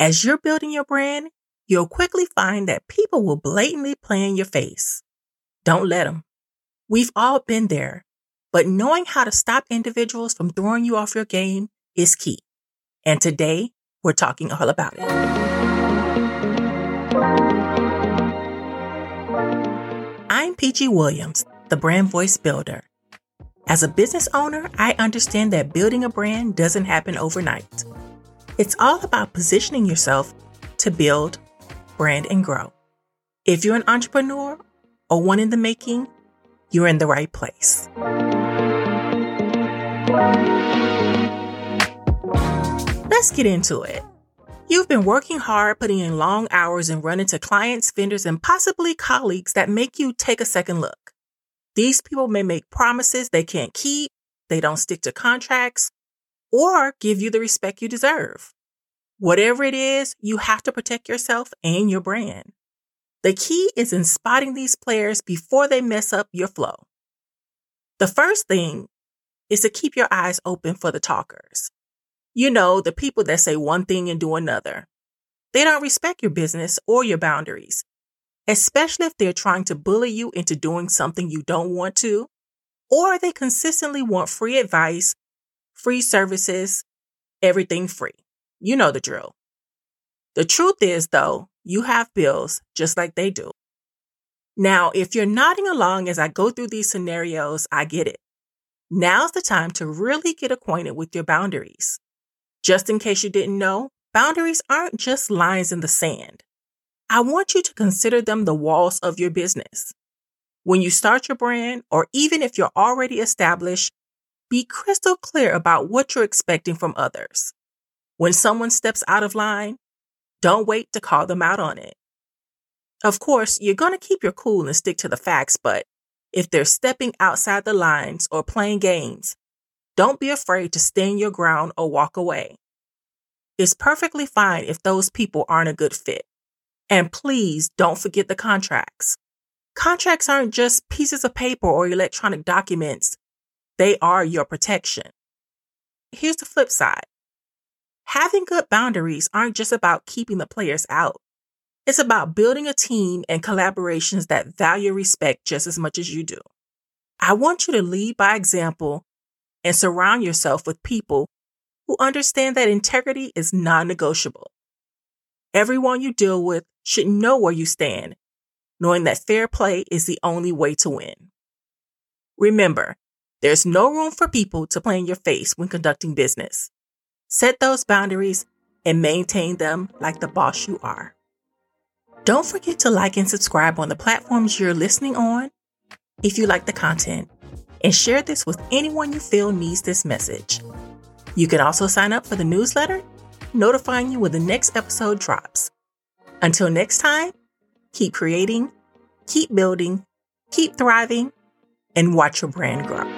As you're building your brand, you'll quickly find that people will blatantly play in your face. Don't let them. We've all been there, but knowing how to stop individuals from throwing you off your game is key. And today, we're talking all about it. I'm PG Williams, the brand voice builder. As a business owner, I understand that building a brand doesn't happen overnight. It's all about positioning yourself to build, brand, and grow. If you're an entrepreneur or one in the making, you're in the right place. Let's get into it. You've been working hard, putting in long hours, and running to clients, vendors, and possibly colleagues that make you take a second look. These people may make promises they can't keep, they don't stick to contracts, or give you the respect you deserve. Whatever it is, you have to protect yourself and your brand. The key is in spotting these players before they mess up your flow. The first thing is to keep your eyes open for the talkers. You know, the people that say one thing and do another. They don't respect your business or your boundaries, especially if they're trying to bully you into doing something you don't want to, or they consistently want free advice, free services, everything free. You know the drill. The truth is, though, you have bills just like they do. Now, if you're nodding along as I go through these scenarios, I get it. Now's the time to really get acquainted with your boundaries. Just in case you didn't know, boundaries aren't just lines in the sand. I want you to consider them the walls of your business. When you start your brand, or even if you're already established, be crystal clear about what you're expecting from others. When someone steps out of line, don't wait to call them out on it. Of course, you're going to keep your cool and stick to the facts, but if they're stepping outside the lines or playing games, don't be afraid to stand your ground or walk away. It's perfectly fine if those people aren't a good fit. And please don't forget the contracts. Contracts aren't just pieces of paper or electronic documents. They are your protection. Here's the flip side. Having good boundaries aren't just about keeping the players out. It's about building a team and collaborations that value respect just as much as you do. I want you to lead by example and surround yourself with people who understand that integrity is non negotiable. Everyone you deal with should know where you stand, knowing that fair play is the only way to win. Remember, there's no room for people to play in your face when conducting business. Set those boundaries and maintain them like the boss you are. Don't forget to like and subscribe on the platforms you're listening on if you like the content, and share this with anyone you feel needs this message. You can also sign up for the newsletter, notifying you when the next episode drops. Until next time, keep creating, keep building, keep thriving, and watch your brand grow.